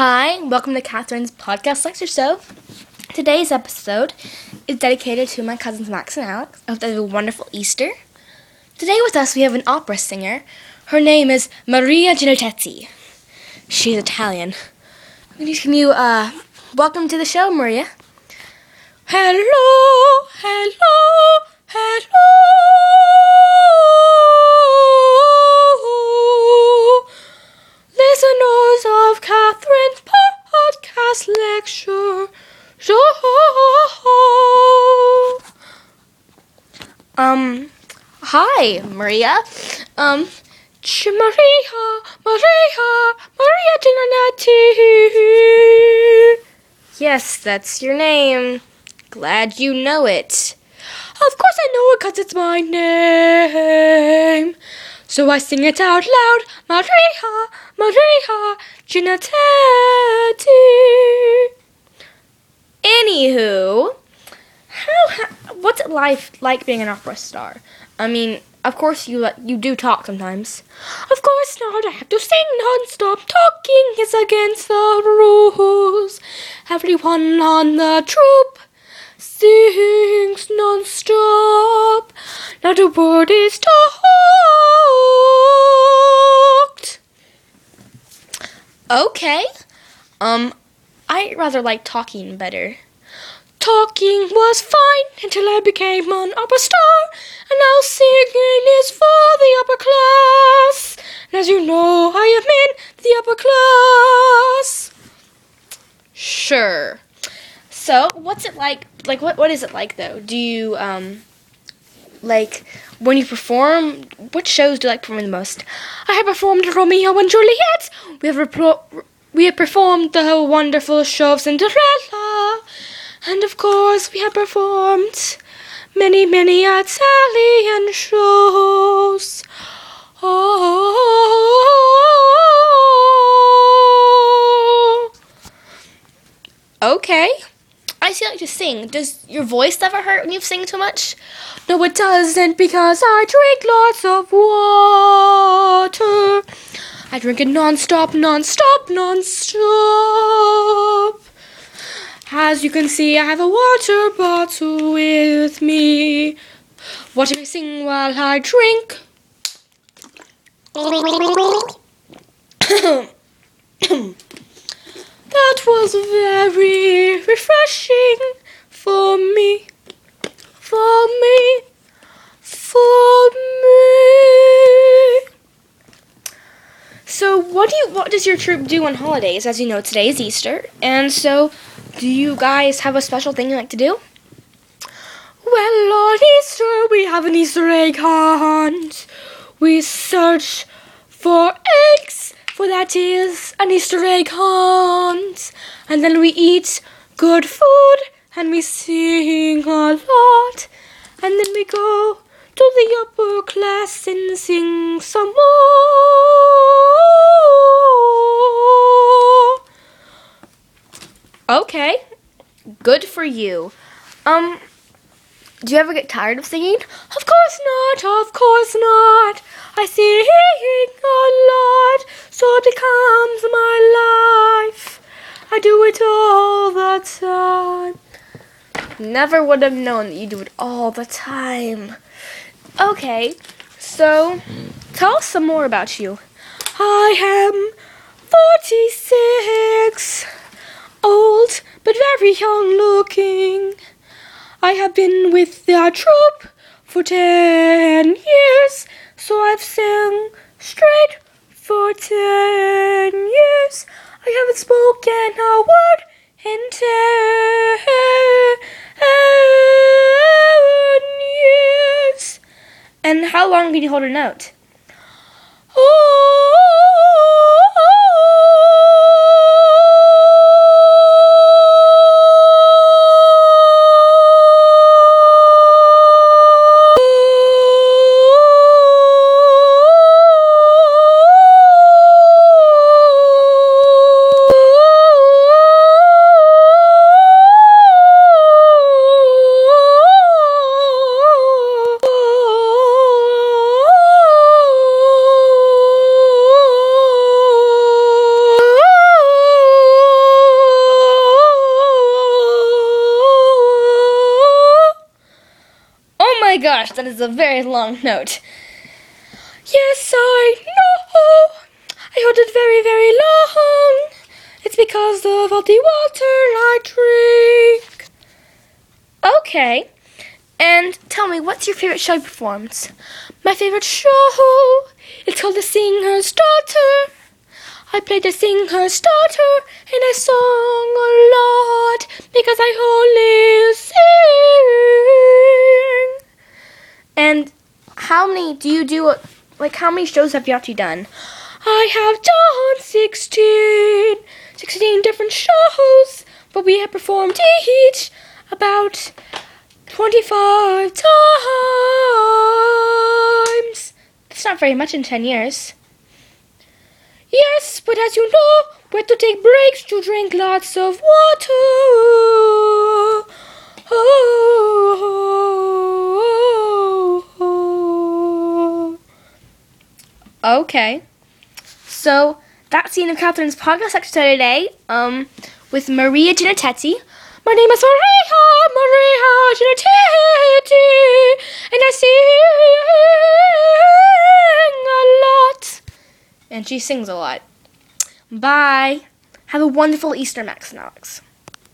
Hi, welcome to Catherine's podcast lecture show. Today's episode is dedicated to my cousins Max and Alex. I hope they have a wonderful Easter. Today with us we have an opera singer. Her name is Maria Giannetti. She's Italian. Can you uh, welcome to the show, Maria? Hello, hello, hello. Um, hi, Maria. Um, Maria, Maria, Maria Giannetti. Yes, that's your name. Glad you know it. Of course I know it because it's my name. So I sing it out loud. Maria, Maria, Giannetti. Anywho, how, how what's life like being an opera star? I mean, of course you you do talk sometimes. Of course not. I have to sing non-stop. Talking is against the rules. Everyone on the troupe sings non-stop. Not a word is talked. Okay. Um, I rather like talking better. Talking was fine until I became an opera star, and now singing is for the upper class. And as you know, I am in the upper class. Sure. So, what's it like? Like, what what is it like though? Do you um, like when you perform? What shows do you like performing the most? I have performed Romeo and Juliet. We have repro- we have performed the whole wonderful show of Cinderella. And of course, we have performed many, many Italian shows. Oh. Okay. I see you like to sing. Does your voice ever hurt when you sing too much? No, it doesn't because I drink lots of water. I drink it non-stop, non-stop, non-stop. As you can see, I have a water bottle with me. Watching me sing while I drink. that was very refreshing for me. For me. For me. So, what do you? What does your troupe do on holidays? As you know, today is Easter, and so do you guys have a special thing you like to do? Well, on Easter we have an Easter egg hunt. We search for eggs, for that is an Easter egg hunt. And then we eat good food and we sing a lot. And then we go to the upper class and sing some more. Okay, good for you. Um, do you ever get tired of singing? Of course not, of course not. I sing a lot, so it becomes my life. I do it all the time. Never would have known that you do it all the time. Okay, so tell us some more about you. I am 46 old but very young looking. I have been with the troupe for ten years, so I've sung straight for ten years. I haven't spoken a word in ten years. And how long can you hold a note? Gosh, that is a very long note. Yes, I know. I hold it very, very long. It's because of all the water I drink. Okay. And tell me, what's your favorite show you? My favorite show? It's called The Singer's Daughter. I played the singer's daughter and I sung a lot because I only sing. And how many do you do? Like, how many shows have you actually done? I have done 16, 16 different shows, but we have performed each about 25 times. That's not very much in 10 years. Yes, but as you know, we have to take breaks to drink lots of water. Oh. Okay. So that's the end of Catherine's podcast lecture today. Um, with Maria Giannetti. My name is Maria, Maria Giannetti, and I sing a lot. And she sings a lot. Bye. Have a wonderful Easter, Max and Alex.